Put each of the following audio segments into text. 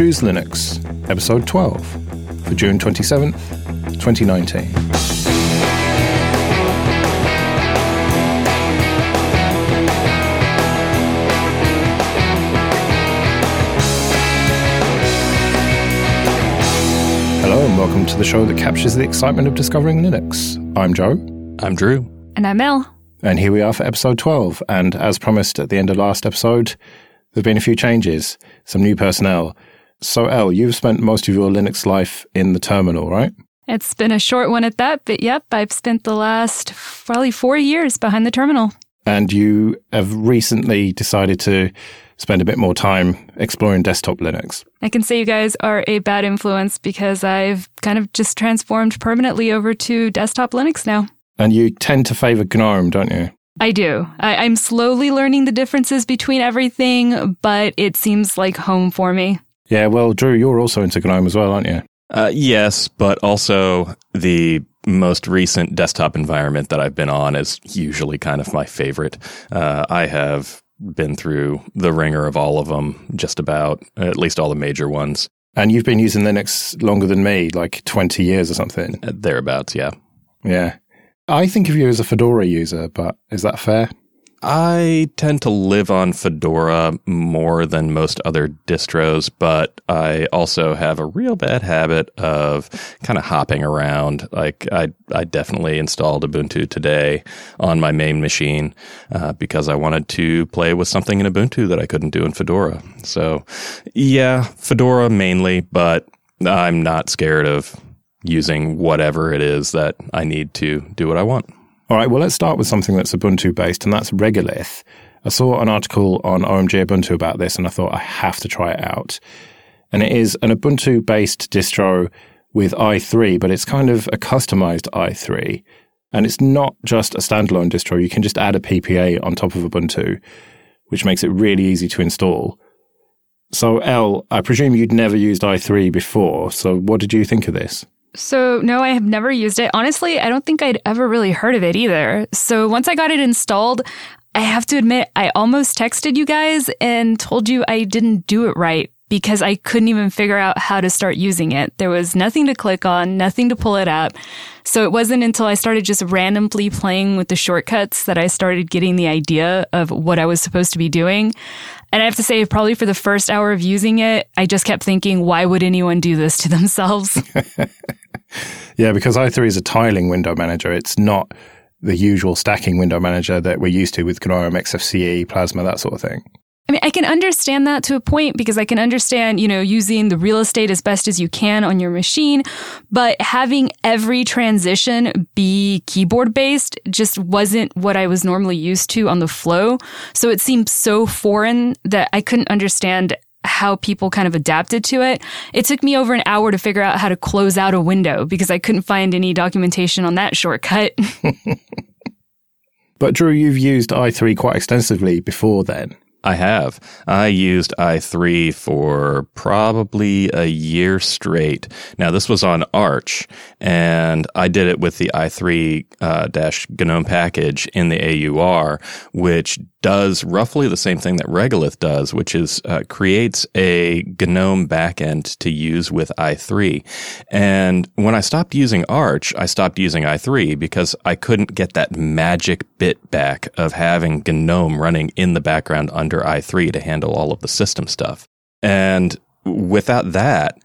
Choose Linux, episode 12, for June 27th, 2019. Hello, and welcome to the show that captures the excitement of discovering Linux. I'm Joe. I'm Drew. And I'm Mel. And here we are for episode 12. And as promised at the end of last episode, there have been a few changes, some new personnel. So, El, you've spent most of your Linux life in the terminal, right? It's been a short one at that, but yep, I've spent the last probably four years behind the terminal. And you have recently decided to spend a bit more time exploring desktop Linux. I can say you guys are a bad influence because I've kind of just transformed permanently over to desktop Linux now. And you tend to favor GNOME, don't you? I do. I, am slowly learning the differences between everything, but it seems like home for me. Yeah, well, Drew, you're also into GNOME as well, aren't you? Uh, yes, but also the most recent desktop environment that I've been on is usually kind of my favorite. Uh, I have been through the wringer of all of them, just about, at least all the major ones. And you've been using Linux longer than me, like 20 years or something. Uh, thereabouts, yeah. Yeah. I think of you as a Fedora user, but is that fair? I tend to live on Fedora more than most other distros, but I also have a real bad habit of kind of hopping around. Like I, I definitely installed Ubuntu today on my main machine uh, because I wanted to play with something in Ubuntu that I couldn't do in Fedora. So, yeah, Fedora mainly, but I'm not scared of using whatever it is that I need to do what I want. All right, well, let's start with something that's Ubuntu based, and that's Regolith. I saw an article on OMG Ubuntu about this, and I thought I have to try it out. And it is an Ubuntu based distro with i3, but it's kind of a customized i3. And it's not just a standalone distro. You can just add a PPA on top of Ubuntu, which makes it really easy to install. So, L, I presume you'd never used i3 before. So, what did you think of this? So, no, I have never used it. Honestly, I don't think I'd ever really heard of it either. So, once I got it installed, I have to admit, I almost texted you guys and told you I didn't do it right because I couldn't even figure out how to start using it. There was nothing to click on, nothing to pull it up. So it wasn't until I started just randomly playing with the shortcuts that I started getting the idea of what I was supposed to be doing. And I have to say, probably for the first hour of using it, I just kept thinking, why would anyone do this to themselves? yeah, because i3 is a tiling window manager. It's not the usual stacking window manager that we're used to with GNOME, XFCE, Plasma, that sort of thing. I mean, I can understand that to a point because I can understand, you know, using the real estate as best as you can on your machine, but having every transition be keyboard based just wasn't what I was normally used to on the flow. So it seemed so foreign that I couldn't understand how people kind of adapted to it. It took me over an hour to figure out how to close out a window because I couldn't find any documentation on that shortcut. but Drew, you've used i3 quite extensively before then. I have. I used i3 for probably a year straight. Now, this was on Arch, and I did it with the i3 uh, dash GNOME package in the AUR, which does roughly the same thing that Regolith does, which is uh, creates a GNOME backend to use with i3. And when I stopped using Arch, I stopped using i3 because I couldn't get that magic bit back of having GNOME running in the background under i3 to handle all of the system stuff. And without that,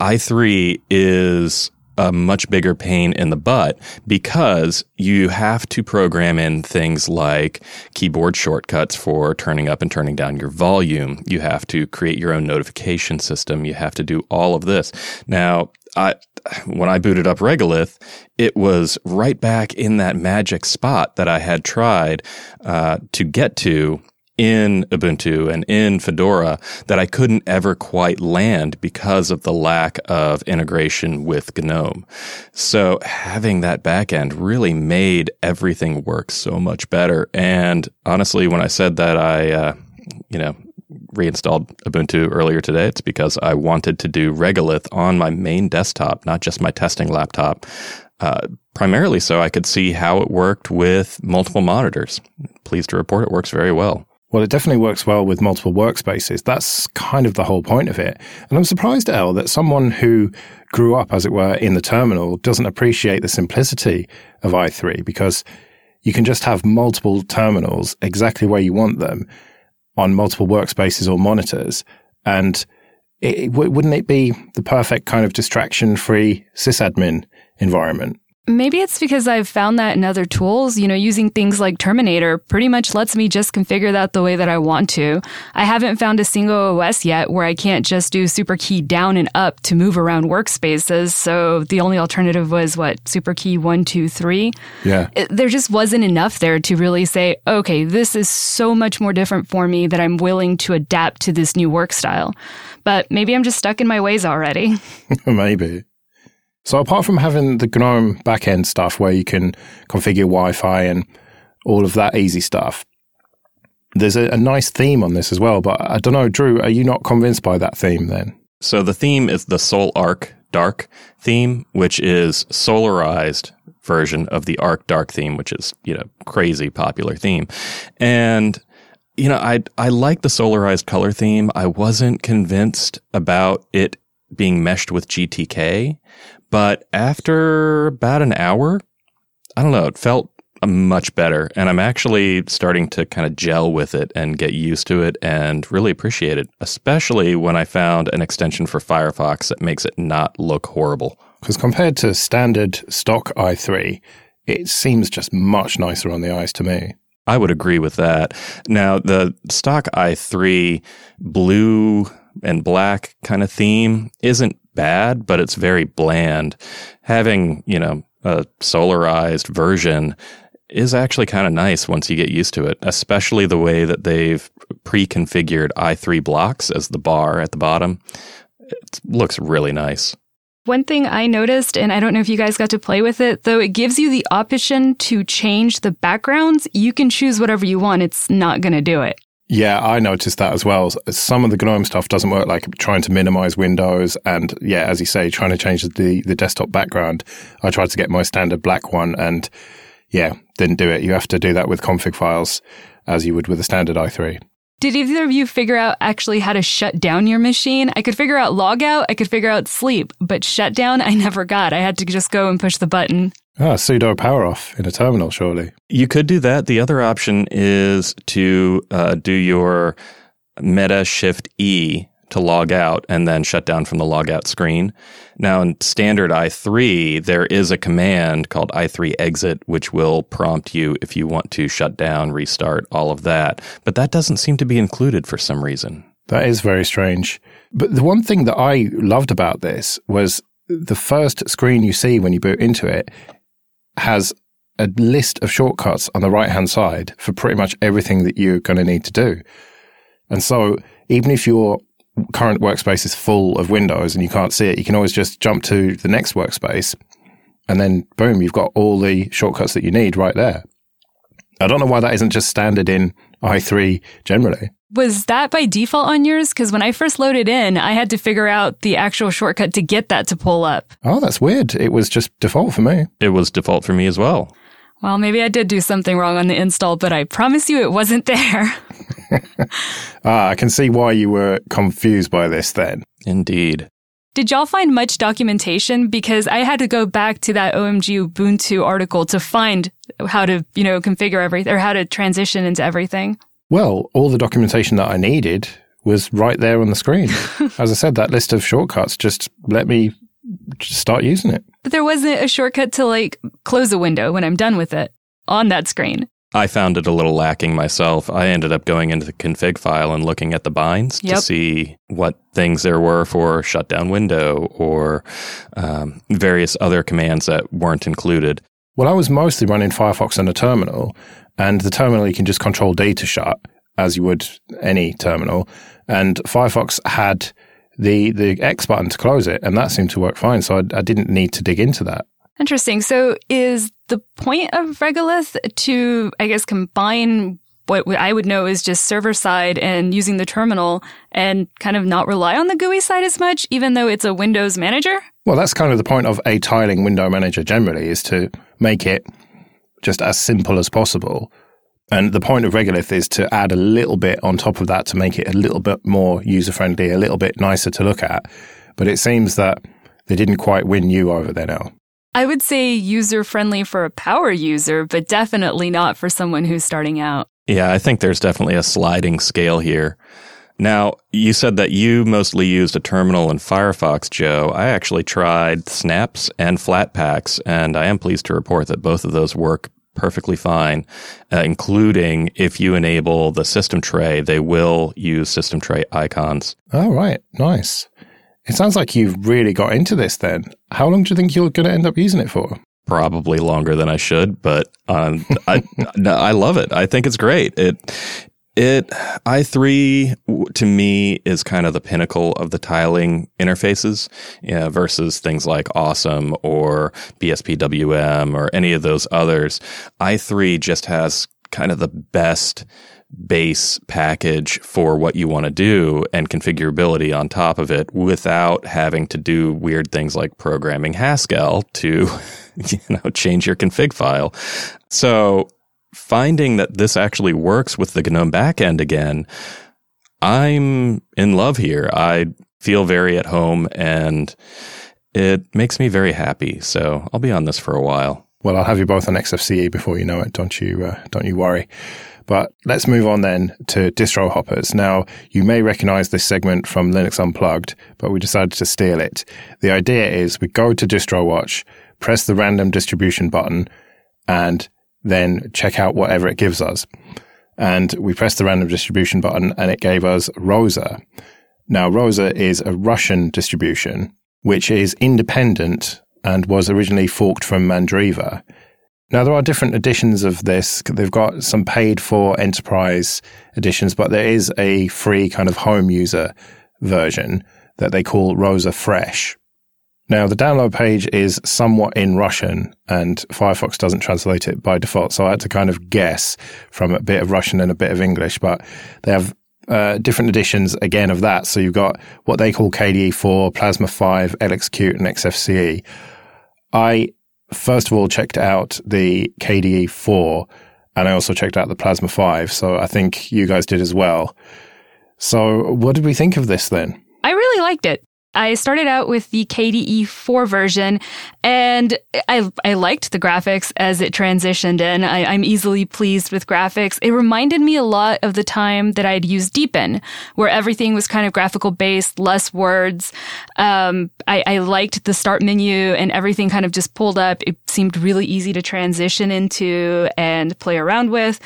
i3 is a much bigger pain in the butt because you have to program in things like keyboard shortcuts for turning up and turning down your volume. You have to create your own notification system. You have to do all of this. Now, I, when I booted up Regolith, it was right back in that magic spot that I had tried uh, to get to in Ubuntu and in Fedora that I couldn't ever quite land because of the lack of integration with GNOME. So having that backend really made everything work so much better. And honestly, when I said that I, uh, you know, reinstalled Ubuntu earlier today, it's because I wanted to do Regolith on my main desktop, not just my testing laptop. Uh, primarily so I could see how it worked with multiple monitors. Pleased to report it works very well. Well, it definitely works well with multiple workspaces. That's kind of the whole point of it. And I'm surprised, El, that someone who grew up, as it were, in the terminal doesn't appreciate the simplicity of i3 because you can just have multiple terminals exactly where you want them on multiple workspaces or monitors. And it, wouldn't it be the perfect kind of distraction free sysadmin environment? Maybe it's because I've found that in other tools, you know, using things like Terminator pretty much lets me just configure that the way that I want to. I haven't found a single OS yet where I can't just do super key down and up to move around workspaces. So the only alternative was what, super key one, two, three? Yeah. It, there just wasn't enough there to really say, okay, this is so much more different for me that I'm willing to adapt to this new work style. But maybe I'm just stuck in my ways already. maybe. So apart from having the GNOME backend stuff where you can configure Wi-Fi and all of that easy stuff, there's a, a nice theme on this as well. But I don't know, Drew, are you not convinced by that theme then? So the theme is the Sol Arc Dark theme, which is solarized version of the Arc Dark theme, which is, you know, crazy popular theme. And you know, I I like the solarized color theme. I wasn't convinced about it being meshed with GTK, but after about an hour, I don't know, it felt uh, much better. And I'm actually starting to kind of gel with it and get used to it and really appreciate it, especially when I found an extension for Firefox that makes it not look horrible. Because compared to standard stock i3, it seems just much nicer on the eyes to me. I would agree with that. Now, the stock i3 blue and black kind of theme isn't bad, but it's very bland. Having, you know, a solarized version is actually kind of nice once you get used to it, especially the way that they've pre configured i3 blocks as the bar at the bottom. It looks really nice. One thing I noticed, and I don't know if you guys got to play with it, though it gives you the option to change the backgrounds. You can choose whatever you want. It's not going to do it. Yeah, I noticed that as well. Some of the GNOME stuff doesn't work, like trying to minimize windows. And yeah, as you say, trying to change the, the desktop background. I tried to get my standard black one and yeah, didn't do it. You have to do that with config files as you would with a standard i3. Did either of you figure out actually how to shut down your machine? I could figure out log out, I could figure out sleep, but shut down I never got. I had to just go and push the button. Ah, sudo power off in a terminal, surely. You could do that. The other option is to uh, do your meta shift E to log out and then shut down from the logout screen. Now, in standard i3, there is a command called i3 exit, which will prompt you if you want to shut down, restart, all of that. But that doesn't seem to be included for some reason. That is very strange. But the one thing that I loved about this was the first screen you see when you boot into it has a list of shortcuts on the right hand side for pretty much everything that you're going to need to do. And so even if your current workspace is full of windows and you can't see it, you can always just jump to the next workspace and then boom, you've got all the shortcuts that you need right there. I don't know why that isn't just standard in i3 generally. Was that by default on yours? Because when I first loaded in, I had to figure out the actual shortcut to get that to pull up. Oh, that's weird. It was just default for me. It was default for me as well. Well, maybe I did do something wrong on the install, but I promise you it wasn't there. ah, I can see why you were confused by this then. Indeed. Did y'all find much documentation? Because I had to go back to that OMG Ubuntu article to find how to, you know, configure everything or how to transition into everything. Well, all the documentation that I needed was right there on the screen. As I said, that list of shortcuts just let me start using it. But there wasn't a shortcut to like close a window when I'm done with it on that screen. I found it a little lacking myself. I ended up going into the config file and looking at the binds yep. to see what things there were for shutdown window or um, various other commands that weren't included. Well, I was mostly running Firefox on a terminal, and the terminal you can just control D to shut as you would any terminal. And Firefox had the the X button to close it, and that seemed to work fine. So I, I didn't need to dig into that. Interesting. So is the point of Regolith to, I guess, combine what I would know is just server side and using the terminal and kind of not rely on the GUI side as much, even though it's a Windows manager? Well, that's kind of the point of a tiling window manager generally is to make it just as simple as possible. And the point of Regolith is to add a little bit on top of that to make it a little bit more user friendly, a little bit nicer to look at. But it seems that they didn't quite win you over there now. I would say user friendly for a power user, but definitely not for someone who's starting out. Yeah, I think there's definitely a sliding scale here. Now, you said that you mostly used a terminal in Firefox, Joe. I actually tried Snaps and Flatpaks, and I am pleased to report that both of those work perfectly fine, uh, including if you enable the system tray, they will use system tray icons. All right. Nice. It sounds like you've really got into this then. How long do you think you're going to end up using it for? Probably longer than I should, but um, I, I love it. I think it's great. It it i3 to me is kind of the pinnacle of the tiling interfaces yeah, versus things like Awesome or BSPWM or any of those others. i3 just has kind of the best base package for what you want to do and configurability on top of it without having to do weird things like programming Haskell to you know change your config file. So finding that this actually works with the GNOME backend again, I'm in love here. I feel very at home and it makes me very happy. So I'll be on this for a while. Well, I'll have you both on XFCE before you know it. Don't you? Uh, don't you worry. But let's move on then to distro hoppers. Now, you may recognize this segment from Linux Unplugged, but we decided to steal it. The idea is we go to DistroWatch, press the random distribution button, and then check out whatever it gives us. And we pressed the random distribution button and it gave us Rosa. Now, Rosa is a Russian distribution, which is independent and was originally forked from Mandriva. Now, there are different editions of this. They've got some paid for enterprise editions, but there is a free kind of home user version that they call Rosa Fresh. Now, the download page is somewhat in Russian and Firefox doesn't translate it by default. So I had to kind of guess from a bit of Russian and a bit of English, but they have uh, different editions again of that. So you've got what they call KDE 4, Plasma 5, LXQt, and XFCE. I first of all checked out the KDE 4 and I also checked out the Plasma 5. So I think you guys did as well. So what did we think of this then? I really liked it. I started out with the KDE 4 version and I, I liked the graphics as it transitioned in. I, am easily pleased with graphics. It reminded me a lot of the time that I'd used Deepin, where everything was kind of graphical based, less words. Um, I, I liked the start menu and everything kind of just pulled up. It seemed really easy to transition into and play around with.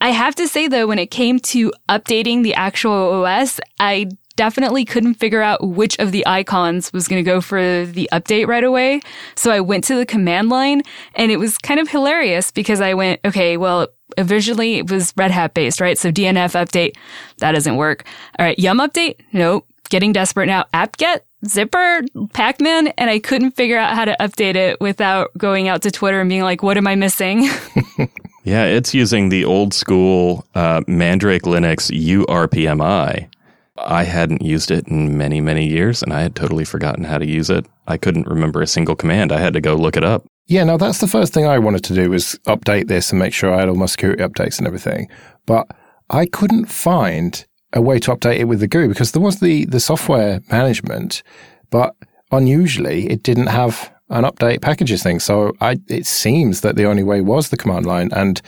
I have to say though, when it came to updating the actual OS, I definitely couldn't figure out which of the icons was going to go for the update right away. So I went to the command line and it was kind of hilarious because I went, okay, well, visually it was Red Hat based, right? So DNF update, that doesn't work. All right, Yum update, nope. Getting desperate now. apt-get, Zypper, Pacman, and I couldn't figure out how to update it without going out to Twitter and being like, what am I missing? yeah, it's using the old school uh, Mandrake Linux URPMI. I hadn't used it in many, many years and I had totally forgotten how to use it. I couldn't remember a single command. I had to go look it up. Yeah, no, that's the first thing I wanted to do was update this and make sure I had all my security updates and everything. But I couldn't find a way to update it with the GUI because there was the, the software management, but unusually it didn't have an update packages thing. So I, it seems that the only way was the command line. And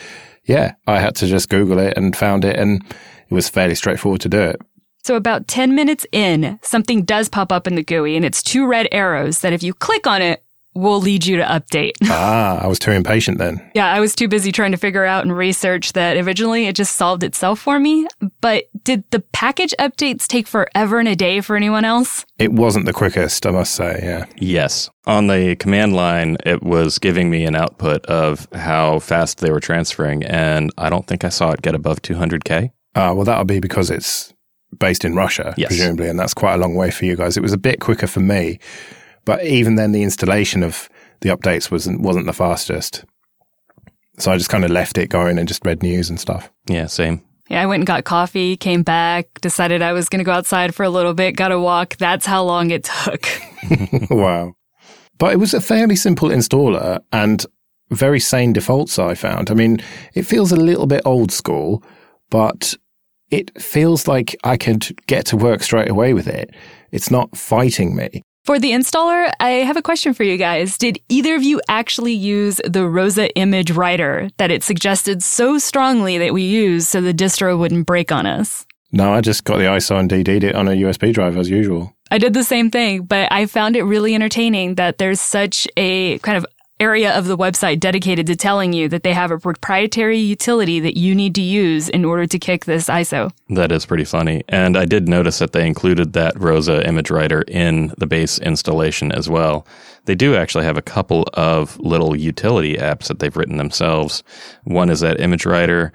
yeah, I had to just Google it and found it and it was fairly straightforward to do it. So, about 10 minutes in, something does pop up in the GUI, and it's two red arrows that if you click on it, will lead you to update. ah, I was too impatient then. Yeah, I was too busy trying to figure out and research that originally it just solved itself for me. But did the package updates take forever and a day for anyone else? It wasn't the quickest, I must say, yeah. Yes. On the command line, it was giving me an output of how fast they were transferring, and I don't think I saw it get above 200K. Ah, well, that'll be because it's based in Russia, yes. presumably, and that's quite a long way for you guys. It was a bit quicker for me, but even then, the installation of the updates wasn't wasn't the fastest. So I just kind of left it going and just read news and stuff. Yeah, same. Yeah, I went and got coffee, came back, decided I was going to go outside for a little bit, got a walk. That's how long it took. wow. But it was a fairly simple installer and very sane defaults I found. I mean, it feels a little bit old school, but it feels like I could get to work straight away with it. It's not fighting me. For the installer, I have a question for you guys. Did either of you actually use the Rosa image writer that it suggested so strongly that we use so the distro wouldn't break on us? No, I just got the ISO and DD'd it on a USB drive as usual. I did the same thing, but I found it really entertaining that there's such a kind of area of the website dedicated to telling you that they have a proprietary utility that you need to use in order to kick this ISO. That is pretty funny. And I did notice that they included that Rosa image writer in the base installation as well. They do actually have a couple of little utility apps that they've written themselves. One is that image writer.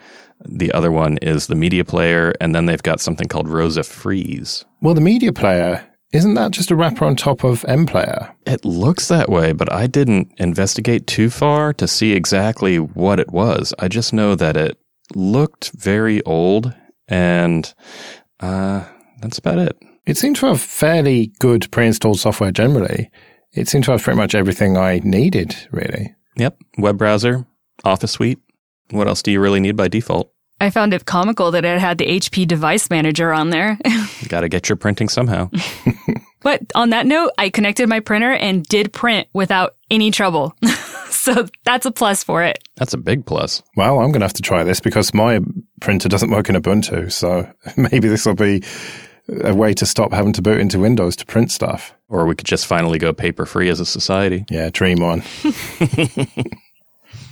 The other one is the media player. And then they've got something called Rosa Freeze. Well, the media player isn't that just a wrapper on top of MPlayer? It looks that way, but I didn't investigate too far to see exactly what it was. I just know that it looked very old, and uh, that's about it. It seemed to have fairly good pre installed software generally. It seemed to have pretty much everything I needed, really. Yep. Web browser, Office Suite. What else do you really need by default? I found it comical that it had the HP device manager on there. Got to get your printing somehow. but on that note, I connected my printer and did print without any trouble. so that's a plus for it. That's a big plus. Well, I'm going to have to try this because my printer doesn't work in Ubuntu. So maybe this will be a way to stop having to boot into Windows to print stuff. Or we could just finally go paper free as a society. Yeah, dream on.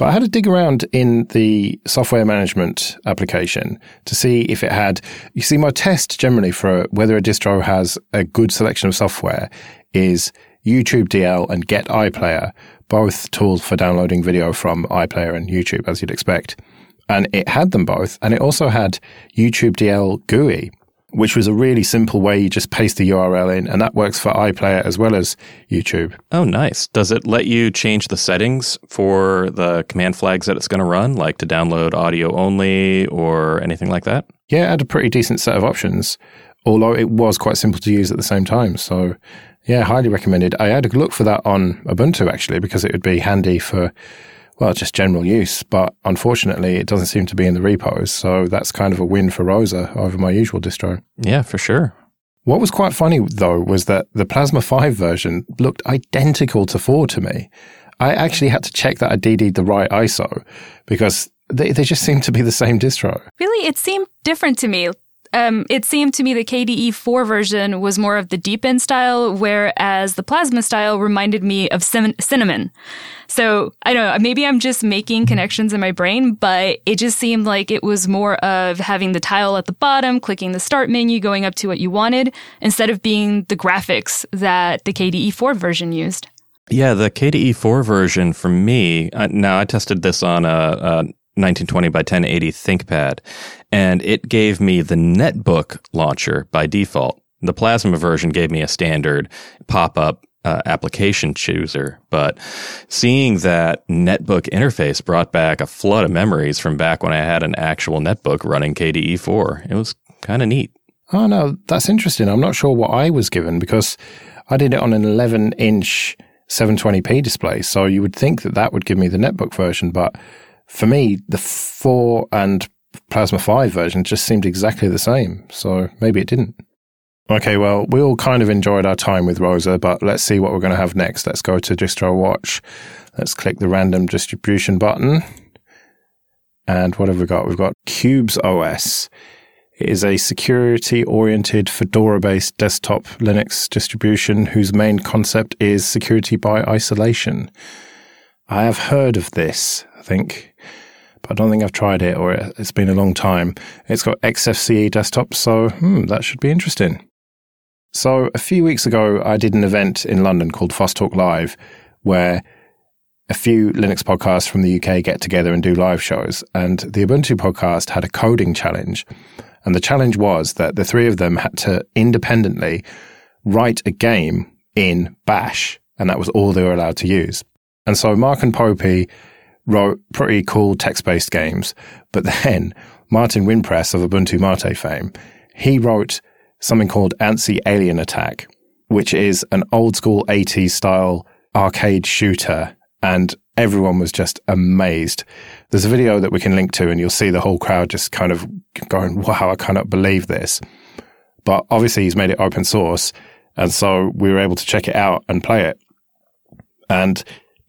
But I had to dig around in the software management application to see if it had. You see, my test generally for whether a distro has a good selection of software is YouTube DL and Get iPlayer, both tools for downloading video from iPlayer and YouTube, as you'd expect. And it had them both, and it also had YouTube DL GUI, which was a really simple way you just paste the URL in, and that works for iPlayer as well as YouTube. Oh, nice. Does it let you change the settings for the command flags that it's going to run, like to download audio only or anything like that? Yeah, it had a pretty decent set of options, although it was quite simple to use at the same time. So, yeah, highly recommended. I had a look for that on Ubuntu actually, because it would be handy for well, just general use. But unfortunately, it doesn't seem to be in the repos. So that's kind of a win for Rosa over my usual distro. Yeah, for sure. What was quite funny though was that the Plasma 5 version looked identical to 4 to me. I actually had to check that I DD'd the right ISO because they, they just seemed to be the same distro. Really? It seemed different to me um, it seemed to me the KDE 4 version was more of the Deepin style, whereas the plasma style reminded me of cinnamon. So I don't know, maybe I'm just making connections in my brain, but it just seemed like it was more of having the tile at the bottom, clicking the start menu, going up to what you wanted, instead of being the graphics that the KDE 4 version used. Yeah, the KDE 4 version for me, uh, now I tested this on a 1920 by 1080 ThinkPad, and it gave me the netbook launcher by default. The Plasma version gave me a standard pop up uh, application chooser, but seeing that netbook interface brought back a flood of memories from back when I had an actual netbook running KDE 4. It was kind of neat. Oh, no, that's interesting. I'm not sure what I was given because I did it on an 11 inch 720p display. So you would think that that would give me the netbook version, but for me, the 4 and Plasma 5 version just seemed exactly the same, so maybe it didn't. Okay, well, we all kind of enjoyed our time with Rosa, but let's see what we're going to have next. Let's go to Distro Watch. Let's click the random distribution button. And what have we got? We've got Qubes OS. It is a security oriented Fedora based desktop Linux distribution whose main concept is security by isolation. I have heard of this, I think but I don't think I've tried it or it's been a long time. It's got XFCE desktop, so hmm, that should be interesting. So a few weeks ago, I did an event in London called FOSS Talk Live, where a few Linux podcasts from the UK get together and do live shows. And the Ubuntu podcast had a coding challenge. And the challenge was that the three of them had to independently write a game in Bash. And that was all they were allowed to use. And so Mark and Popey wrote pretty cool text-based games. But then Martin Wimpress of Ubuntu Mate fame, he wrote something called ANSI Alien Attack, which is an old school 80s style arcade shooter. And everyone was just amazed. There's a video that we can link to, and you'll see the whole crowd just kind of going, wow, I cannot believe this. But obviously, he's made it open source. And so we were able to check it out and play it. And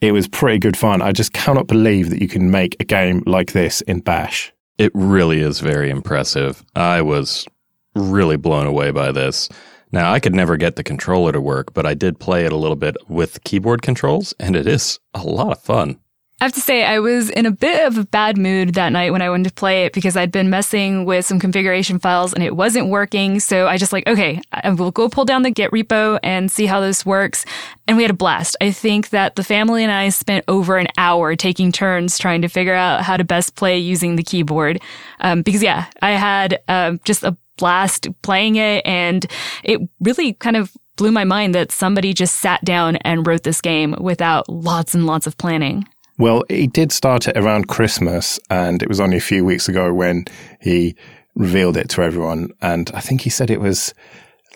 it was pretty good fun. I just cannot believe that you can make a game like this in Bash. It really is very impressive. I was really blown away by this. Now, I could never get the controller to work, but I did play it a little bit with keyboard controls, and it is a lot of fun. I have to say, I was in a bit of a bad mood that night when I went to play it because I'd been messing with some configuration files and it wasn't working. So I just like, okay, I will go pull down the Git repo and see how this works. And we had a blast. I think that the family and I spent over an hour taking turns trying to figure out how to best play using the keyboard. Um, because yeah, I had uh, just a blast playing it and it really kind of blew my mind that somebody just sat down and wrote this game without lots and lots of planning. Well, he did start it around Christmas, and it was only a few weeks ago when he revealed it to everyone. And I think he said it was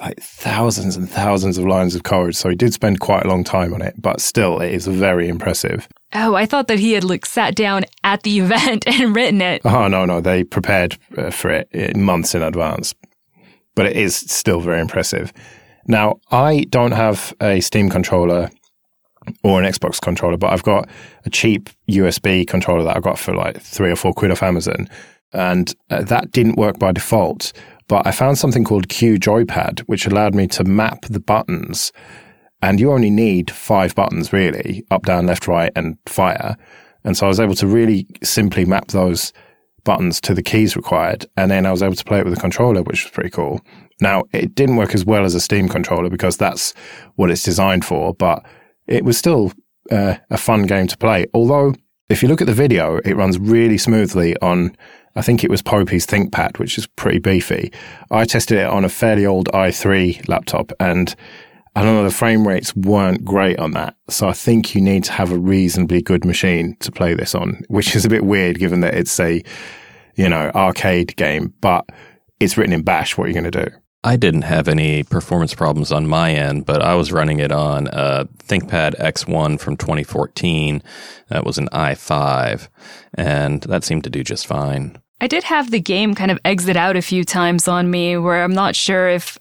like thousands and thousands of lines of code. So he did spend quite a long time on it, but still, it is very impressive. Oh, I thought that he had like sat down at the event and written it. Oh, no, no. They prepared uh, for it uh, months in advance, but it is still very impressive. Now, I don't have a Steam controller or an Xbox controller, but I've got a cheap USB controller that I got for like three or four quid off Amazon. And uh, that didn't work by default. But I found something called QJoyPad, which allowed me to map the buttons. And you only need five buttons, really up, down, left, right, and fire. And so I was able to really simply map those buttons to the keys required. And then I was able to play it with a controller, which was pretty cool. Now, it didn't work as well as a Steam controller because that's what it's designed for. But it was still uh, a fun game to play. Although, if you look at the video, it runs really smoothly on, I think it was Popey's ThinkPad, which is pretty beefy. I tested it on a fairly old i3 laptop and I don't know, the frame rates weren't great on that. So I think you need to have a reasonably good machine to play this on, which is a bit weird given that it's a, you know, arcade game, but it's written in Bash. What are you going to do? I didn't have any performance problems on my end, but I was running it on a ThinkPad X1 from 2014. That was an i5, and that seemed to do just fine. I did have the game kind of exit out a few times on me where I'm not sure if.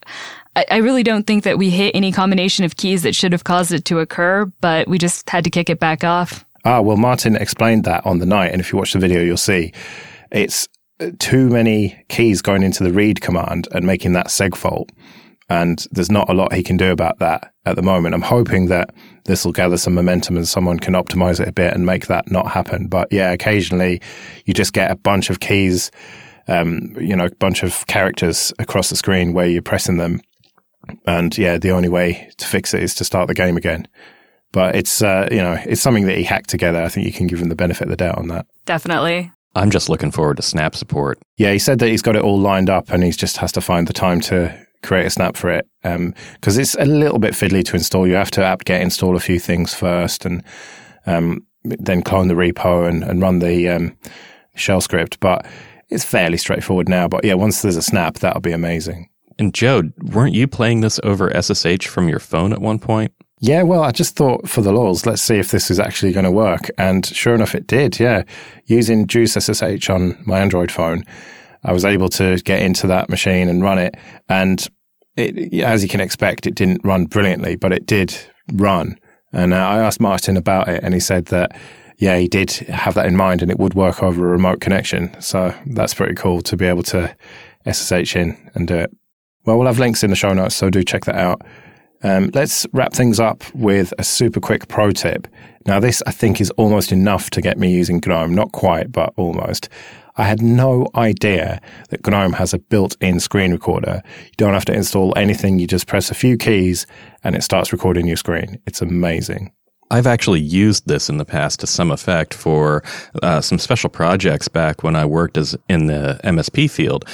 I, really don't think that we hit any combination of keys that should have caused it to occur, but we just had to kick it back off. Ah, well, Martin explained that on the night, and if you watch the video, you'll see it's too many keys going into the read command and making that segfault. And there's not a lot he can do about that at the moment. I'm hoping that this will gather some momentum and someone can optimize it a bit and make that not happen. But yeah, occasionally you just get a bunch of keys, um, you know, a bunch of characters across the screen where you're pressing them. And yeah, the only way to fix it is to start the game again. But it's, uh, you know, it's something that he hacked together. I think you can give him the benefit of the doubt on that. Definitely. I'm just looking forward to Snap support. Yeah, he said that he's got it all lined up and he just has to find the time to create a snap for it because um, it's a little bit fiddly to install. You have to apt-get install a few things first and um, then clone the repo and, and run the um, shell script. But it's fairly straightforward now. But yeah, once there's a snap, that'll be amazing. And Joe, weren't you playing this over SSH from your phone at one point? Yeah, well, I just thought for the laws, let's see if this is actually going to work. And sure enough, it did. Yeah. Using JuiceSSH on my Android phone, I was able to get into that machine and run it. And it, as you can expect, it didn't run brilliantly, but it did run. And uh, I asked Martin about it, and he said that, yeah, he did have that in mind and it would work over a remote connection. So that's pretty cool to be able to SSH in and do it. Well, we'll have links in the show notes, so do check that out. Um, let's wrap things up with a super quick pro tip. Now, this I think is almost enough to get me using GNOME. Not quite, but almost. I had no idea that GNOME has a built-in screen recorder. You don't have to install anything. You just press a few keys and it starts recording your screen. It's amazing. I've actually used this in the past to some effect for uh, some special projects back when I worked as in the MSP field.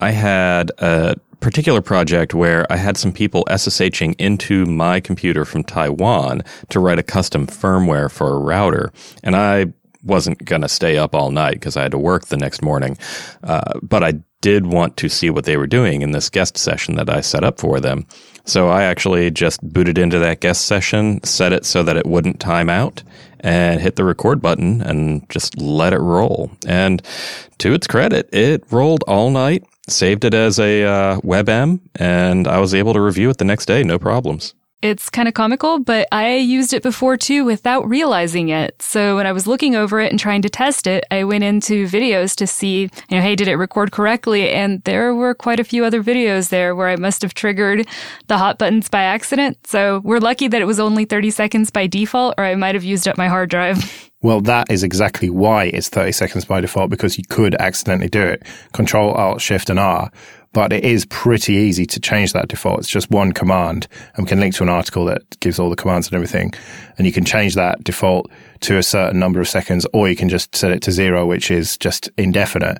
I had a particular project where I had some people SSHing into my computer from Taiwan to write a custom firmware for a router. And I wasn't going to stay up all night because I had to work the next morning. Uh, but I did want to see what they were doing in this guest session that I set up for them. So I actually just booted into that guest session, set it so that it wouldn't time out, and hit the record button and just let it roll. And to its credit, it rolled all night, saved it as a uh, WebM, and I was able to review it the next day, no problems. It's kind of comical, but I used it before too without realizing it. So when I was looking over it and trying to test it, I went into videos to see, you know, hey, did it record correctly? And there were quite a few other videos there where I must have triggered the hot buttons by accident. So we're lucky that it was only 30 seconds by default, or I might have used up my hard drive. Well, that is exactly why it's 30 seconds by default because you could accidentally do it. Control Alt Shift and R but it is pretty easy to change that default. It's just one command and we can link to an article that gives all the commands and everything. And you can change that default to a certain number of seconds, or you can just set it to zero, which is just indefinite.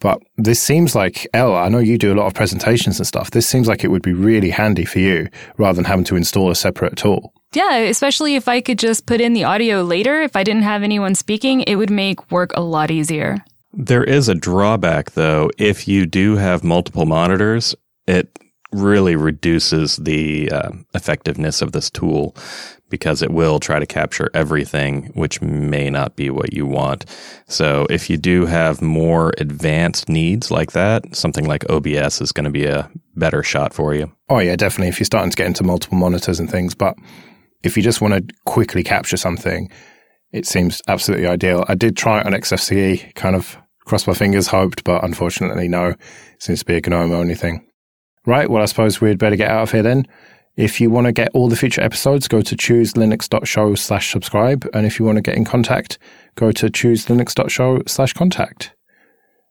But this seems like, L, I know you do a lot of presentations and stuff. This seems like it would be really handy for you rather than having to install a separate tool. Yeah, especially if I could just put in the audio later. If I didn't have anyone speaking, it would make work a lot easier. There is a drawback, though. If you do have multiple monitors, it really reduces the uh, effectiveness of this tool because it will try to capture everything, which may not be what you want. So, if you do have more advanced needs like that, something like OBS is going to be a better shot for you. Oh, yeah, definitely. If you're starting to get into multiple monitors and things, but if you just want to quickly capture something, it seems absolutely ideal. I did try it on XFCE, kind of crossed my fingers, hoped, but unfortunately, no. It seems to be a GNOME only thing. Right, well, I suppose we'd better get out of here then. If you want to get all the future episodes, go to chooselinux.show slash subscribe. And if you want to get in contact, go to chooselinux.show slash contact.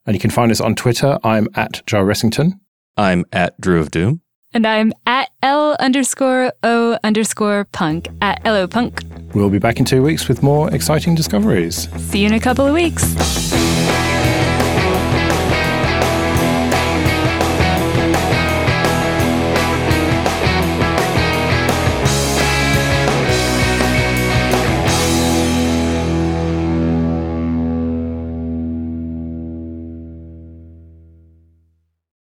And you can find us on Twitter. I'm at Joe Ressington. I'm at Drew of Doom. And I'm at L underscore O underscore punk at LO punk. We'll be back in two weeks with more exciting discoveries. See you in a couple of weeks.